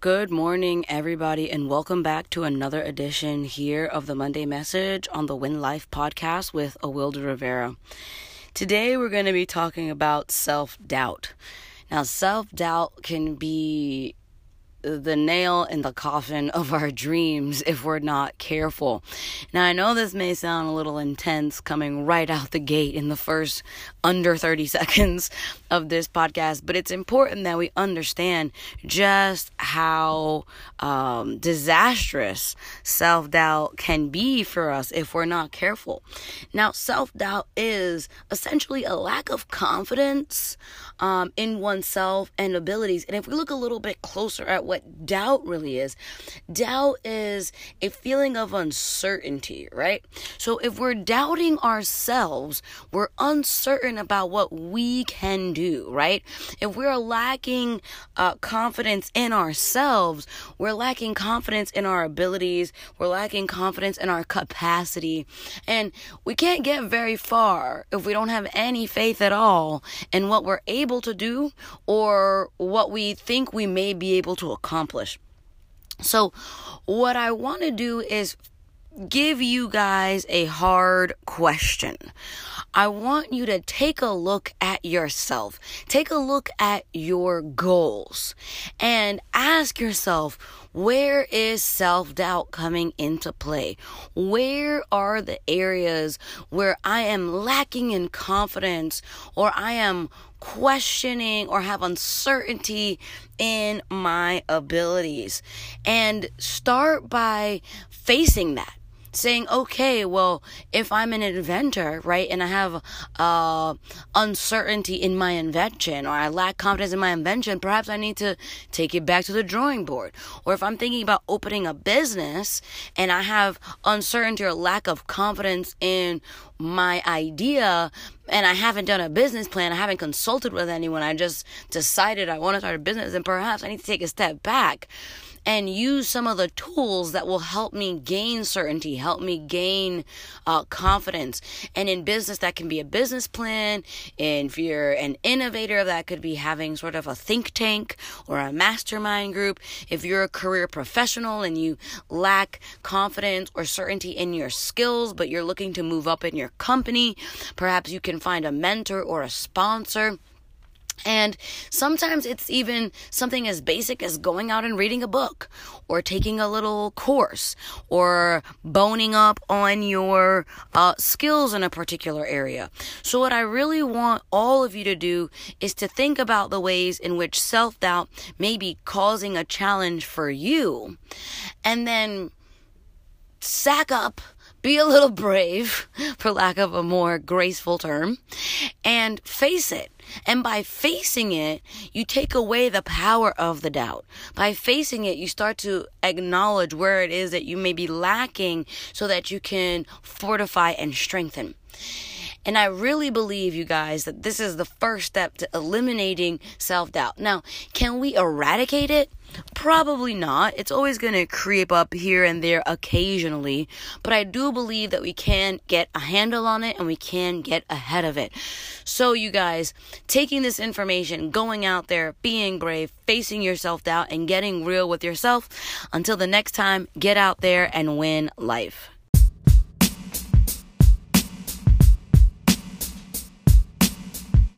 Good morning, everybody, and welcome back to another edition here of the Monday Message on the Win Life podcast with Awilda Rivera. Today, we're going to be talking about self doubt. Now, self doubt can be the nail in the coffin of our dreams if we're not careful. Now, I know this may sound a little intense coming right out the gate in the first under 30 seconds of this podcast, but it's important that we understand just how um, disastrous self doubt can be for us if we're not careful. Now, self doubt is essentially a lack of confidence um, in oneself and abilities. And if we look a little bit closer at what doubt really is. Doubt is a feeling of uncertainty, right? So if we're doubting ourselves, we're uncertain about what we can do, right? If we're lacking uh, confidence in ourselves, we're lacking confidence in our abilities, we're lacking confidence in our capacity, and we can't get very far if we don't have any faith at all in what we're able to do or what we think we may be able to accomplish. So, what I want to do is give you guys a hard question. I want you to take a look at yourself, take a look at your goals, and ask yourself where is self doubt coming into play? Where are the areas where I am lacking in confidence or I am questioning or have uncertainty in my abilities? And start by facing that saying, okay, well, if I'm an inventor, right, and I have uh, uncertainty in my invention or I lack confidence in my invention, perhaps I need to take it back to the drawing board. Or if I'm thinking about opening a business and I have uncertainty or lack of confidence in my idea and I haven't done a business plan, I haven't consulted with anyone, I just decided I want to start a business, and perhaps I need to take a step back and use some of the tools that will help me gain certainty, help me gain uh, confidence. And in business, that can be a business plan. And if you're an innovator, that could be having sort of a think tank or a mastermind group. If you're a career professional and you lack confidence or certainty in your skills, but you're looking to move up in your company, perhaps you can find a mentor or a sponsor. And sometimes it's even something as basic as going out and reading a book or taking a little course or boning up on your uh, skills in a particular area. So, what I really want all of you to do is to think about the ways in which self doubt may be causing a challenge for you. And then sack up be a little brave, for lack of a more graceful term, and face it. And by facing it, you take away the power of the doubt. By facing it, you start to acknowledge where it is that you may be lacking so that you can fortify and strengthen. And I really believe, you guys, that this is the first step to eliminating self doubt. Now, can we eradicate it? Probably not. It's always going to creep up here and there occasionally, but I do believe that we can get a handle on it and we can get ahead of it. So, you guys, taking this information, going out there, being brave, facing your self doubt, and getting real with yourself. Until the next time, get out there and win life.